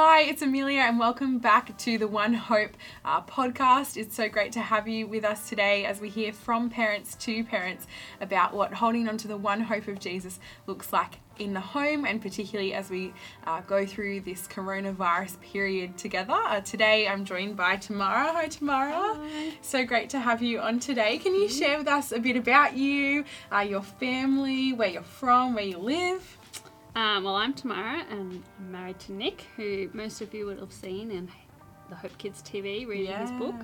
Hi, it's Amelia, and welcome back to the One Hope uh, podcast. It's so great to have you with us today as we hear from parents to parents about what holding on to the one hope of Jesus looks like in the home, and particularly as we uh, go through this coronavirus period together. Uh, today, I'm joined by Tamara. Hi, Tamara. Hi. So great to have you on today. Can you share with us a bit about you, uh, your family, where you're from, where you live? Um, well, I'm Tamara and I'm married to Nick, who most of you would have seen in the Hope Kids TV reading his book.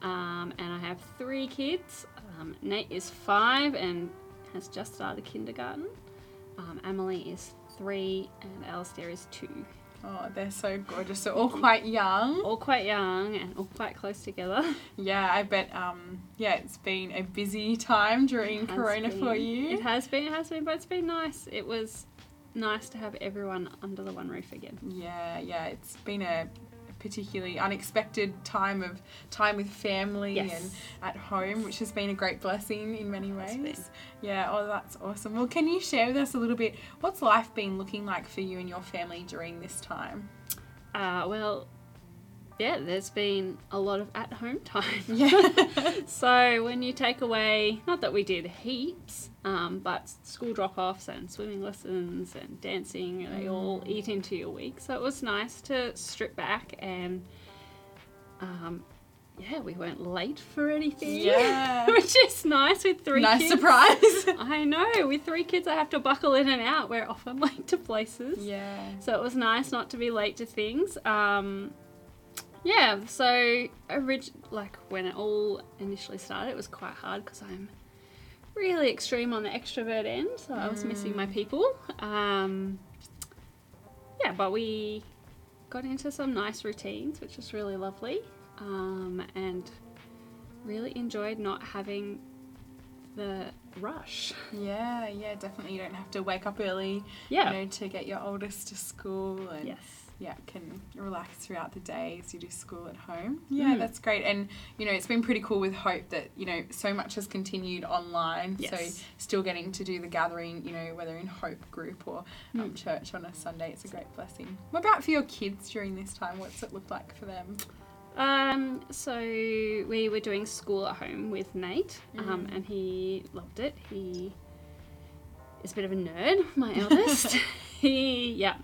Um, and I have three kids. Um, Nate is five and has just started kindergarten. Um, Emily is three and Alistair is two. Oh, they're so gorgeous. So all quite young. All quite young and all quite close together. Yeah, I bet. Um, yeah, it's been a busy time during Corona for you. It has been, it has been, but it's been nice. It was nice to have everyone under the one roof again. Yeah, yeah, it's been a particularly unexpected time of time with family Yes. and at home, which has been a great blessing in many ways. Yeah, oh, that's awesome. Well, can you share with us a little bit what's life been looking like for you and your family during this time? Uh, well, yeah, there's been a lot of at home time. Yeah. so when you take away, not that we did heaps, um, but school drop offs and swimming lessons and dancing, they all eat into your week. So it was nice to strip back and, um, yeah, we weren't late for anything. Yeah. Which is nice with three nice kids. surprise. I know, with three kids, I have to buckle in and out. We're often late to places. yeah. So it was nice not to be late to things. Um, yeah, so orig- like when it all initially started, it was quite hard because I'm really extreme on the extrovert end, so I was missing my people. Um, yeah, but we got into some nice routines, which was really lovely, um, and really enjoyed not having the rush. Yeah, yeah, definitely. You don't have to wake up early, Yeah. you know, to get your oldest to school and Yes. Yeah, can relax throughout the day as you do school at home. Yeah, Mm. that's great. And you know, it's been pretty cool with Hope that you know so much has continued online. Yes. So still getting to do the gathering, you know, whether in Hope group or um, Mm. church on a Sunday, it's a great blessing. What about for your kids during this time? What's it look like for them? Um, so we were doing school at home with Nate, um, Mhm. and he loved it. He is a bit of a nerd, my eldest. he, yeah.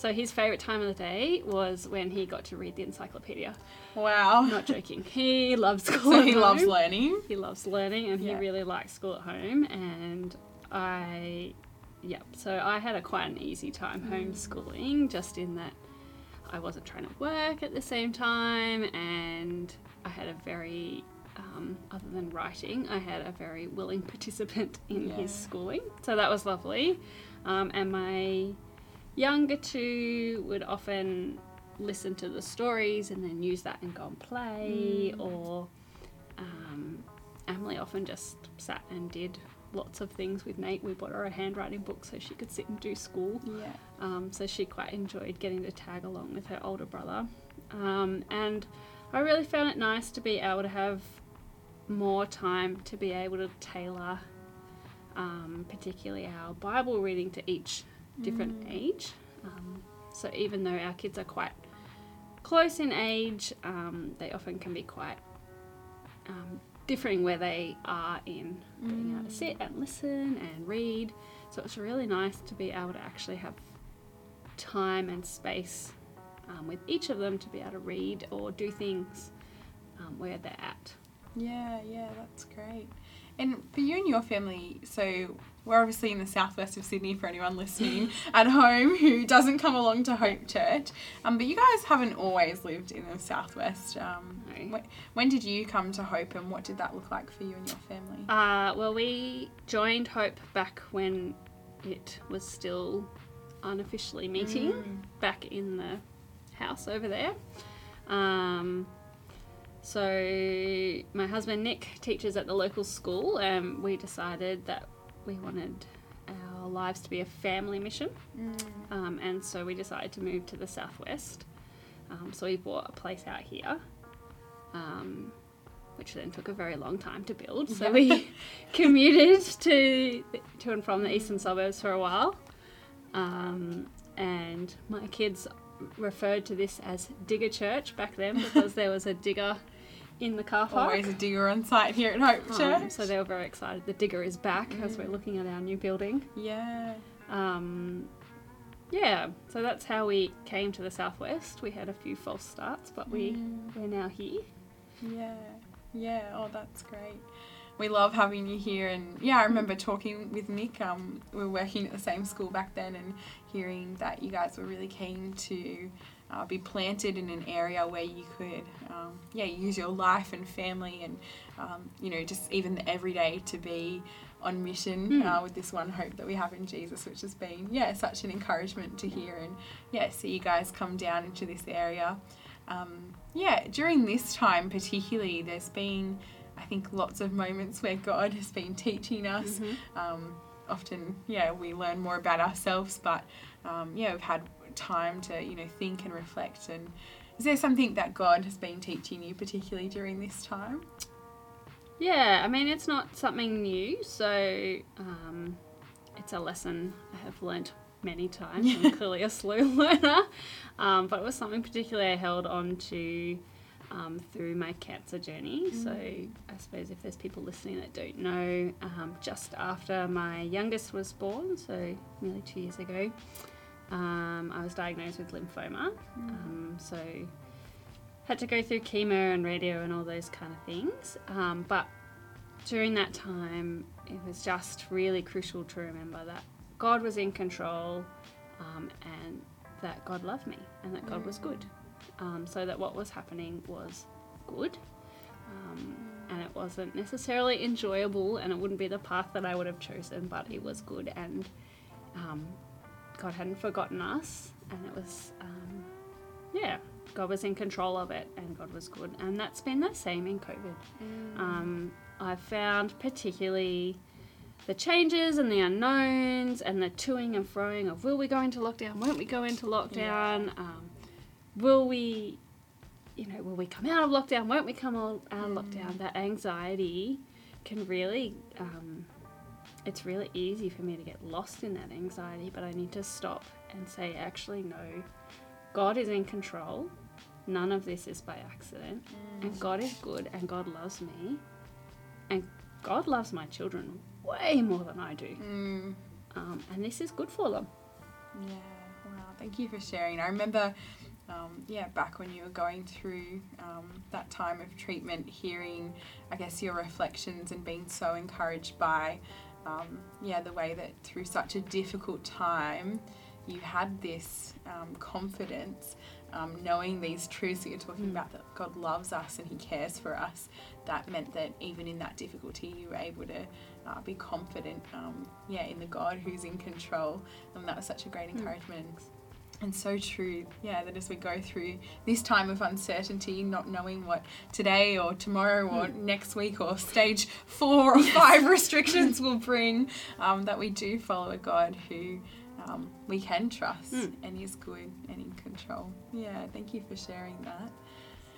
So his favourite time of the day was when he got to read the encyclopedia. Wow. Not joking. He loves school. so he loves learning. He loves learning, and Yeah. he really likes school at home. And I, yeah. So I had a quite an easy time Mm. homeschooling, just in that I wasn't trying to work at the same time, and I had a very, um, other than writing, I had a very willing participant in his schooling. So that was lovely. Um, and my younger two would often listen to the stories and then use that and go and play, Mm. or um, Emily often just sat and did lots of things with Nate. We bought her a handwriting book so she could sit and do school. Yeah. Um, so she quite enjoyed getting to tag along with her older brother. Um, and I really found it nice to be able to have more time to be able to tailor, um, particularly our Bible reading to each different age. Um, so even though our kids are quite close in age, um, they often can be quite um, differing where they are in being able to sit and listen and read. So it's really nice to be able to actually have time and space um, with each of them to be able to read or do things um, where they're at. Yeah, yeah, that's great. And for you and your family, so we're obviously in the southwest of Sydney for anyone listening at home who doesn't come along to Hope Church. Um, but you guys haven't always lived in the southwest. Um, No. when, when did you come to Hope and what did that look like for you and your family? Uh, well, we joined Hope back when it was still unofficially meeting. Mm. back in the house over there. Um, so my husband Nick teaches at the local school, and we decided that we wanted our lives to be a family mission, Mm. um, and so we decided to move to the southwest. Um, so we bought a place out here. Um, which then took a very long time to build. So we commuted to to and from the eastern suburbs for a while, um, and my kids referred to this as Digger Church back then because there was a digger in the car park. Always a digger on site here at Hope Um, Church. so they were very excited. The digger is back as we're Mm. looking at our new building. yeah. Um, yeah, so that's how we came to the southwest. We had a few false starts, but we Mm. we're now here. Yeah, yeah. Oh, that's great. We love having you here, and yeah, I remember talking with Nick. Um, we were working at the same school back then, and hearing that you guys were really keen to uh, be planted in an area where you could, um, yeah, use your life and family, and um, you know, just even the everyday to be on mission Mm. uh, with this one hope that we have in Jesus, which has been yeah such an encouragement to hear, and yeah, see you guys come down into this area um, yeah, during this time particularly, there's been, I think, lots of moments where God has been teaching us. Mm-hmm. Um, often, yeah, we learn more about ourselves, but um, yeah, we've had time to, you know, think and reflect. And is there something that God has been teaching you, particularly during this time? Yeah, I mean, it's not something new, so um, it's a lesson I have learnt many times. I'm clearly a slow learner, um, but it was something particularly I held on to um, through my cancer journey. So I suppose if there's people listening that don't know, um, just after my youngest was born, so nearly two years ago, um, I was diagnosed with lymphoma. Um, so had to go through chemo and radio and all those kind of things. Um, but during that time, it was just really crucial to remember that God was in control um, and that God loved me and that God was good. Um, so that what was happening was good. Um, and it wasn't necessarily enjoyable and it wouldn't be the path that I would have chosen, but it was good and um, God hadn't forgotten us and it was, um, yeah, God was in control of it and God was good. And that's been the same in COVID. Um, I've found particularly the changes and the unknowns and the toing and froing of will we go into lockdown, won't we go into lockdown, um, will we, you know, will we come out of lockdown, won't we come out of lockdown? That anxiety can really, um, it's really easy for me to get lost in that anxiety, but I need to stop and say, actually, no, God is in control. None of this is by accident. And God is good and God loves me. And God loves my children way more than I do. Mm. Um, and this is good for them. Yeah, wow, thank you for sharing. I remember, um, yeah, back when you were going through um, that time of treatment, hearing, I guess, your reflections and being so encouraged by, um, yeah, the way that through such a difficult time, you had this um, confidence, um, knowing these truths that you're talking Mm. about, that God loves us and He cares for us. That meant that even in that difficulty, you were able to uh, be confident, um, yeah, in the God who's in control. And that was such a great encouragement. And so true, yeah, that as we go through this time of uncertainty, not knowing what today or tomorrow or next week or stage four or five restrictions will bring, um, that we do follow a God who um, we can trust Mm. and is good and in control. Yeah, thank you for sharing that.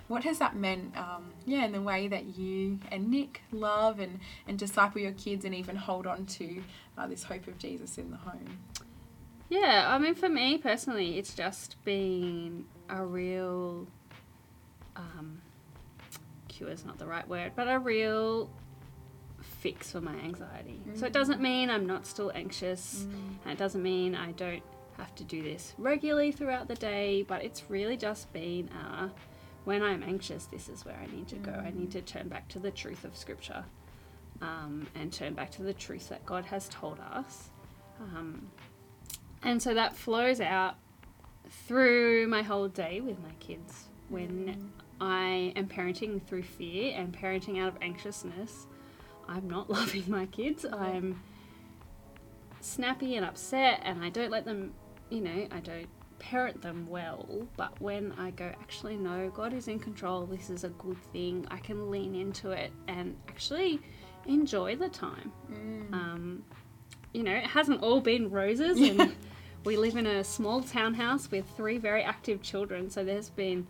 What has that meant, um, yeah, in the way that you and Nick love and, and disciple your kids and even hold on to uh, this hope of Jesus in the home? Yeah, I mean, for me personally, it's just been a real um, cure is not the right word, but a real fix for my anxiety. So it doesn't mean I'm not still anxious, and it doesn't mean I don't have to do this regularly throughout the day, but it's really just been uh, when I'm anxious, this is where I need to go. I need to turn back to the truth of Scripture um, and turn back to the truth that God has told us. Um, and so that flows out through my whole day with my kids. When I am parenting through fear and parenting out of anxiousness, I'm not loving my kids. I'm snappy and upset, and I don't let them, you know, I don't parent them well. But when I go, actually, no, God is in control, this is a good thing, I can lean into it and actually enjoy the time. Um, you know, it hasn't all been roses, and we live in a small townhouse with three very active children, so there's been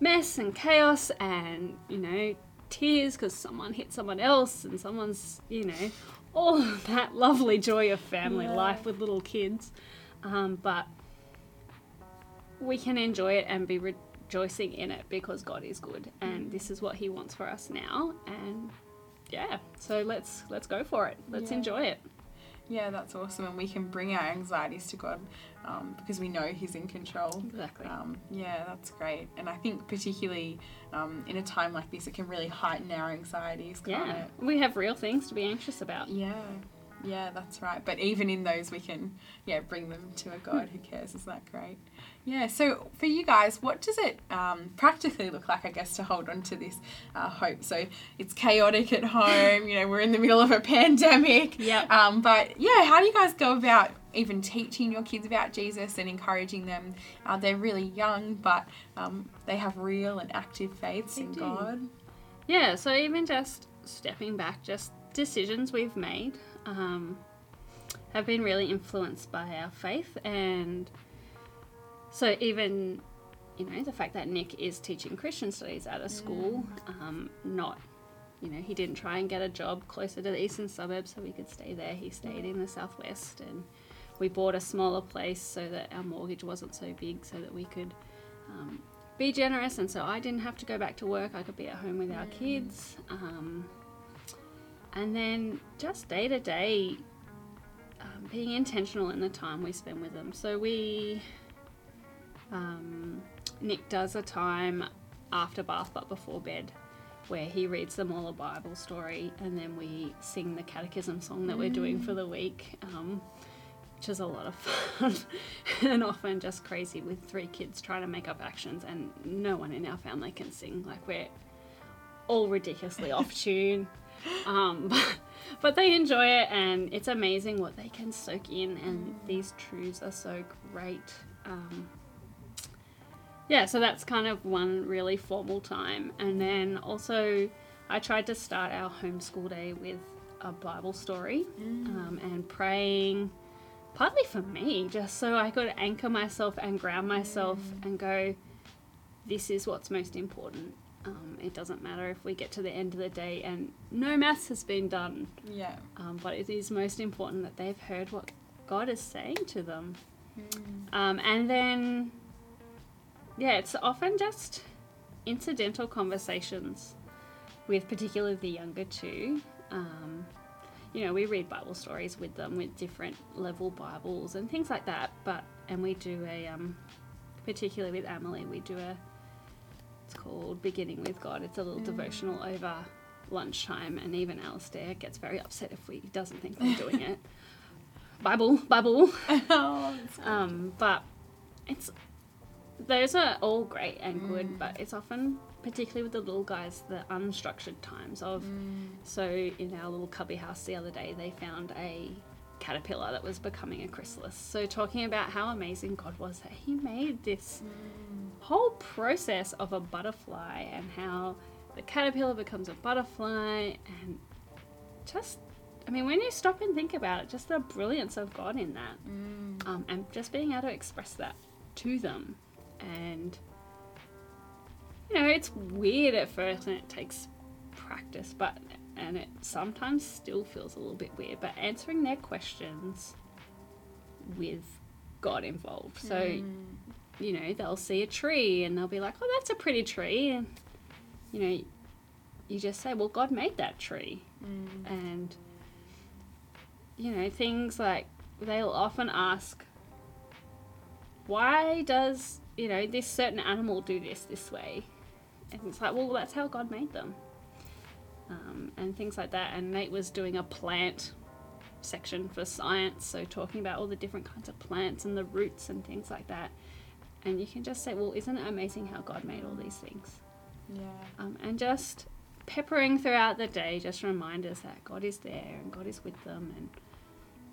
mess and chaos and, you know, tears because someone hit someone else and someone's, you know, all that lovely joy of family Yeah. life with little kids. Um, but we can enjoy it and be rejoicing in it because God is good and this is what He wants for us now. And yeah, so let's let's go for it. Let's Yeah. enjoy it. Yeah, that's awesome. And we can bring our anxieties to God um, because we know He's in control. Exactly. Um, yeah, that's great. And I think, particularly um, in a time like this, it can really heighten our anxieties, yeah, it? we have real things to be anxious about. Yeah, yeah, that's right. But even in those, we can, yeah, bring them to a God who cares. Isn't that great? Yeah. So for you guys, what does it um, practically look like? I guess to hold on to this uh, hope. So it's chaotic at home. You know, we're in the middle of a pandemic. Yep. Um, but yeah, how do you guys go about even teaching your kids about Jesus and encouraging them? Uh, they're really young, but um, they have real and active faiths They in do. God. Yeah, so even just stepping back, just decisions we've made um, have been really influenced by our faith. And so, even, you know, the fact that Nick is teaching Christian studies at a school, um, not, you know, he didn't try and get a job closer to the eastern suburbs so we could stay there. He stayed in the southwest. And we bought a smaller place so that our mortgage wasn't so big, so that we could um, be generous, and so I didn't have to go back to work. I could be at home with our kids, um, and then just day to day, um, being intentional in the time we spend with them. So we, um, Nick does a time after bath but before bed. Where he reads them all a Bible story, and then we sing the catechism song that we're doing for the week. Um, which is a lot of fun and often just crazy with three kids trying to make up actions and no one in our family can sing like we're all ridiculously off tune um, but, but they enjoy it and it's amazing what they can soak in and these truths are so great. Um, yeah so that's kind of one really formal time. And then also i tried to start our homeschool day with a bible story um, and praying partly for me, just so I could anchor myself and ground myself and go, this is what's most important. Um, it doesn't matter if we get to the end of the day and no maths has been done, Yeah. um, but it is most important that they've heard what God is saying to them. Um, and then, yeah, it's often just incidental conversations with particularly the younger two. Um, you know, we read Bible stories with them with different level Bibles and things like that. But and we do a um, particularly with Emily, we do a it's called Beginning with God. It's a little devotional over lunchtime, and even Alistair gets very upset if we doesn't think we're doing it. Bible, Bible. oh. Um, but it's those are all great and good, mm. but it's often particularly with the little guys the unstructured times of mm. so in our little cubby house the other day they found a caterpillar that was becoming a chrysalis so talking about how amazing god was that he made this mm. Whole process of a butterfly and how the caterpillar becomes a butterfly and just I mean, when you stop and think about it, just the brilliance of God in that, um, and just being able to express that to them, and you know, it's weird at first and it takes practice, but and it sometimes still feels a little bit weird, but answering their questions with God involved. So, you know, they'll see a tree and they'll be like, "Oh, that's a pretty tree," and you know, you just say, "Well, God made that tree," and you know, things like they'll often ask, why does, you know, this certain animal do this this way? And it's like, well, that's how God made them. Um, and things like that. And Nate was doing a plant section for science, so talking about all the different kinds of plants and the roots and things like that. And you can just say, well, isn't it amazing how God made all these things? Yeah. um, and just peppering throughout the day just reminders that God is there and God is with them and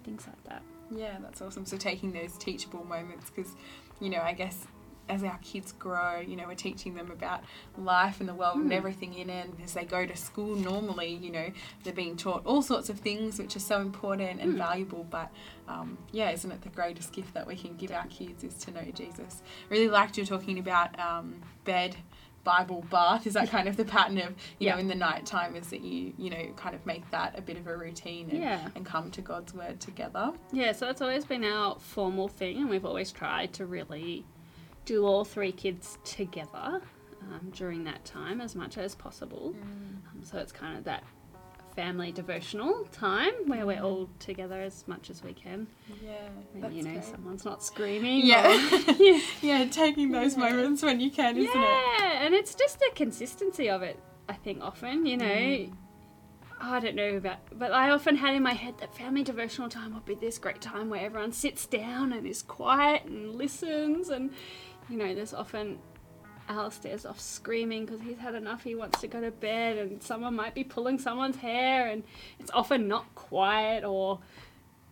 things like that. Yeah, that's awesome. So taking those teachable moments, because you know, I guess as our kids grow, you know, we're teaching them about life and the world and everything in it. And as they go to school, normally, you know, they're being taught all sorts of things which are so important and valuable. But um, yeah, isn't it the greatest gift that we can give our kids is to know Jesus? Really liked you talking about um, bed. Bible bath is that kind of the pattern of you know in the night time is that you you know kind of make that a bit of a routine and, Yeah. and come to God's word together. Yeah, so it's always been our formal thing, and we've always tried to really do all three kids together um, during that time as much as possible. Um, so it's kind of that family devotional time where we're all together as much as we can. Yeah, And, you know, great. someone's not screaming. Yeah. or- yeah. yeah, taking those Yeah. moments when you can, isn't it? Yeah, and it's just the consistency of it, I think, often, you know. Mm. I don't know about, but I often had in my head that family devotional time would be this great time where everyone sits down and is quiet and listens, and you know, there's often Alistair's off screaming because he's had enough. He wants to go to bed, and someone might be pulling someone's hair, and it's often not quiet or,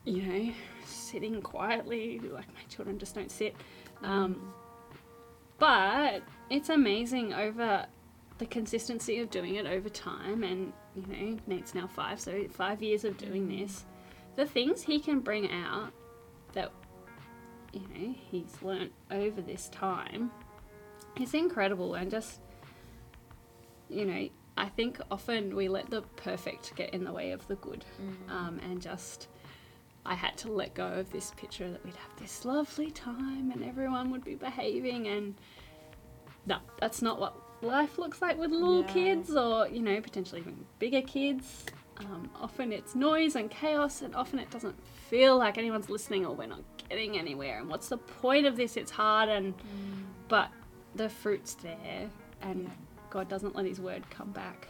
you know, sitting quietly. Like my children just don't sit. Um, but it's amazing over the consistency of doing it over time, and you know, Nate's now five, so five years of doing this. The things he can bring out you know he's learnt over this time is incredible, and just you know, I think often we let the perfect get in the way of the good, um, and just. I had to let go of this picture that we'd have this lovely time and everyone would be behaving and no, that's not what life looks like with little Yeah. kids or, you know, potentially even bigger kids. Um, often it's noise and chaos and often it doesn't feel like anyone's listening or we're not getting anywhere and what's the point of this? It's hard and but the fruit's there and Yeah. God doesn't let his word come back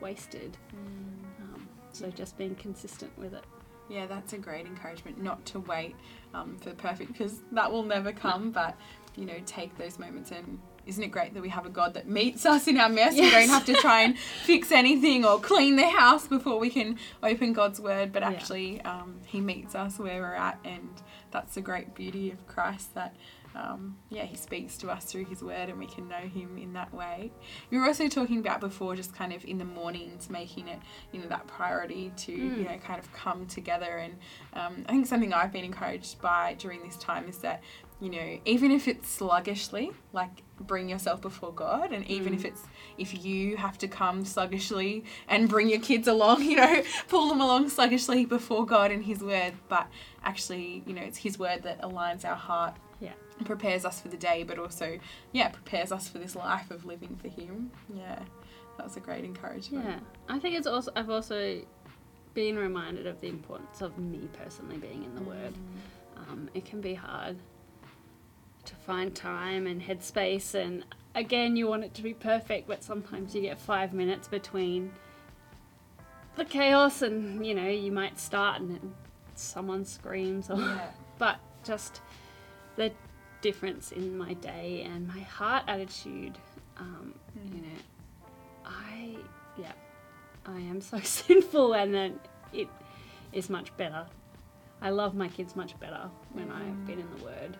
wasted. Um, so just being consistent with it. Yeah, that's a great encouragement not to wait um, for perfect because that will never come, but you know, take those moments and isn't it great that we have a God that meets us in our mess? We don't have to try and fix anything or clean the house before we can open God's word, but Yeah. actually, um, He meets us where we're at, and that's the great beauty of Christ that. Um, yeah, he speaks to us through his word and we can know him in that way. You were also talking about before, just kind of in the mornings, making it, you know, that priority to, you Mm. know, kind of come together. And um, I think something I've been encouraged by during this time is that, you know, even if it's sluggishly, like bring yourself before God, and even Mm. if it's if you have to come sluggishly and bring your kids along, you know, pull them along sluggishly before God and His Word, but actually, you know, it's His Word that aligns our heart prepares us for the day, but also, yeah, prepares us for this life of living for Him. Yeah, that was a great encouragement. Yeah, I think it's also I've also been reminded of the importance of me personally being in the Word. Um, it can be hard to find time and headspace, and again, you want it to be perfect, but sometimes you get five minutes between the chaos, and you know you might start and then someone screams, or Yeah. but just the difference in my day and my heart attitude. Um, Mm. you know, I yeah, I am so sinful, and then it is much better. I love my kids much better when I've been in the Word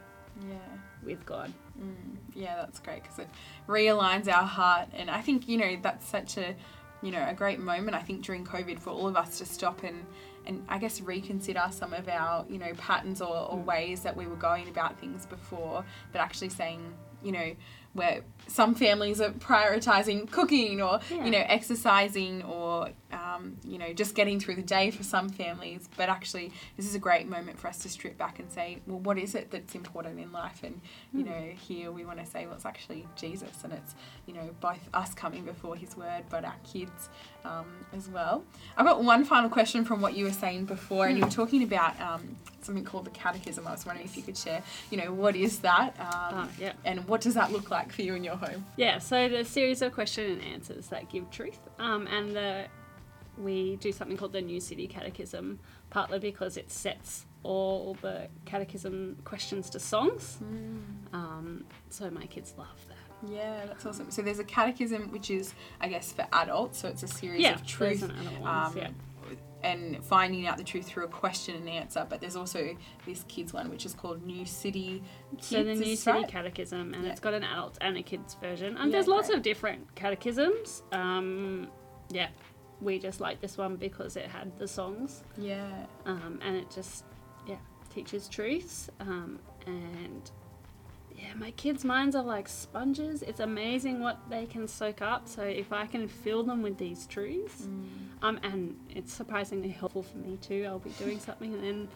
Yeah. with God. Mm, yeah, that's great because it realigns our heart, and I think you know that's such a you know a great moment. I think during COVID for all of us to stop and and I guess reconsider some of our you know patterns or, or Mm. ways that we were going about things before, but actually saying you know where some families are prioritizing cooking or Yeah. you know exercising or um, you know just getting through the day for some families. But actually this is a great moment for us to strip back and say well what is it that's important in life? And you Mm. know here we want to say well it's actually jesus. And it's you know both us coming before his word but our kids um, as well. I've got one final question from what you were saying before and you were talking about um, something called the catechism. I was wondering if you could share you know what is that um, Ah, yeah. and what does that look like for you in your home Yeah, so the series of question and answers that give truth, um, and the we do something called the New City Catechism, partly because it sets all the catechism questions to songs. Um, so my kids love that. Yeah, that's awesome. So there's a catechism which is, I guess, for adults. So it's a series yeah, of truth and other ones. um, yeah, and finding out the truth through a question and answer. But there's also this kids one which is called New City. Kids, so the New City right? Catechism, and Yeah. it's got an adult and a kids version. And Yeah, there's lots great. of different catechisms. Um, yeah, we just like this one because it had the songs. Yeah. um, and it just yeah teaches truths um, and yeah my kids' minds are like sponges it's amazing what they can soak up so if i can fill them with these truths Mm. um, and it's surprisingly helpful for me too i'll be doing something and then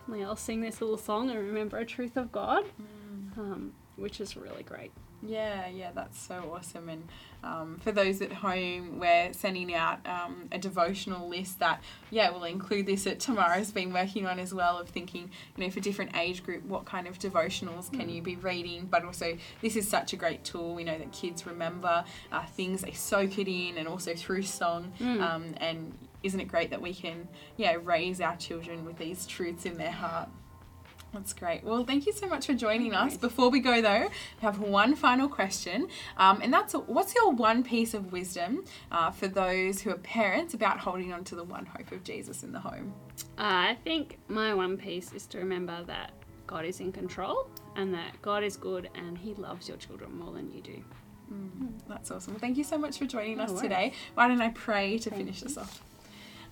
suddenly i'll sing this little song and remember a truth of god Mm. um, which is really great. Yeah, yeah, that's so awesome. And um, for those at home, we're sending out um, a devotional list that, yeah, we'll include this that Tamara's been working on as well of thinking, you know, for different age group, what kind of devotionals can you be reading? But also, this is such a great tool. We know that kids remember uh, things, they soak it in, and also through song. Mm. Um, and isn't it great that we can, yeah, raise our children with these truths in their heart? That's great. Well, thank you so much for joining us. Before we go, though, we have one final question, um, and that's what's your one piece of wisdom uh, for those who are parents about holding on to the one hope of Jesus in the home? Uh, I think my one piece is to remember that God is in control and that God is good and He loves your children more than you do. That's awesome. Well, thank you so much for joining No us worries. today. Why don't I pray to Thank finish you. this off?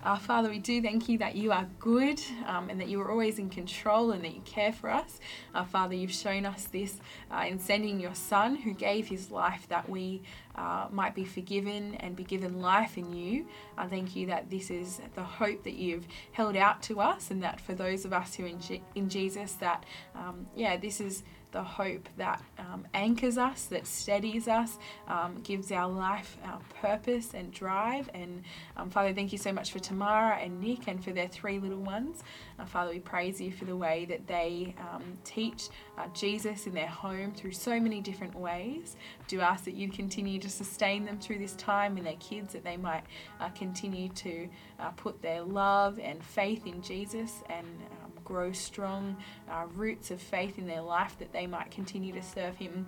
Uh, Father, we do thank you that you are good um, and that you are always in control and that you care for us. Uh, Father, you've shown us this uh, in sending your Son who gave his life that we uh, might be forgiven and be given life in you. I thank you that this is the hope that you've held out to us and that for those of us who are in, Je- in Jesus, that, um, yeah, this is the hope that um, anchors us, that steadies us, um, gives our life our purpose and drive. And um, Father, thank you so much for Tamara and Nick and for their three little ones. Uh, Father, we praise you for the way that they um, teach uh, Jesus in their home through so many different ways. Do ask that you continue to sustain them through this time and their kids, that they might uh, continue to uh, put their love and faith in Jesus and um, grow strong uh, roots of faith in their life, that they might continue to serve Him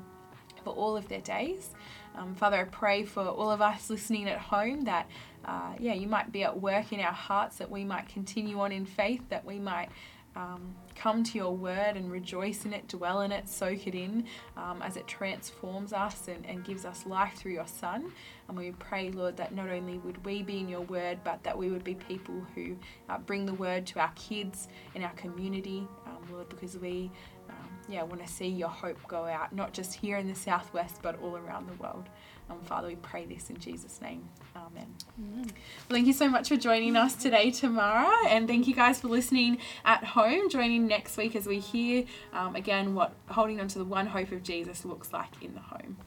for all of their days. Um, Father, I pray for all of us listening at home that, uh, yeah, you might be at work in our hearts, that we might continue on in faith, that we might um, come to your word and rejoice in it, dwell in it, soak it in um, as it transforms us and, and gives us life through your Son. And we pray, Lord, that not only would we be in your word, but that we would be people who uh, bring the word to our kids in our community, um, Lord, because we um, yeah, want to see your hope go out, not just here in the southwest, but all around the world. Um, Father, we pray this in Jesus' name. Amen. Well, thank you so much for joining us today, Tamara, and thank you guys for listening at home. Joining next week as we hear um, again what holding on to the one hope of Jesus looks like in the home.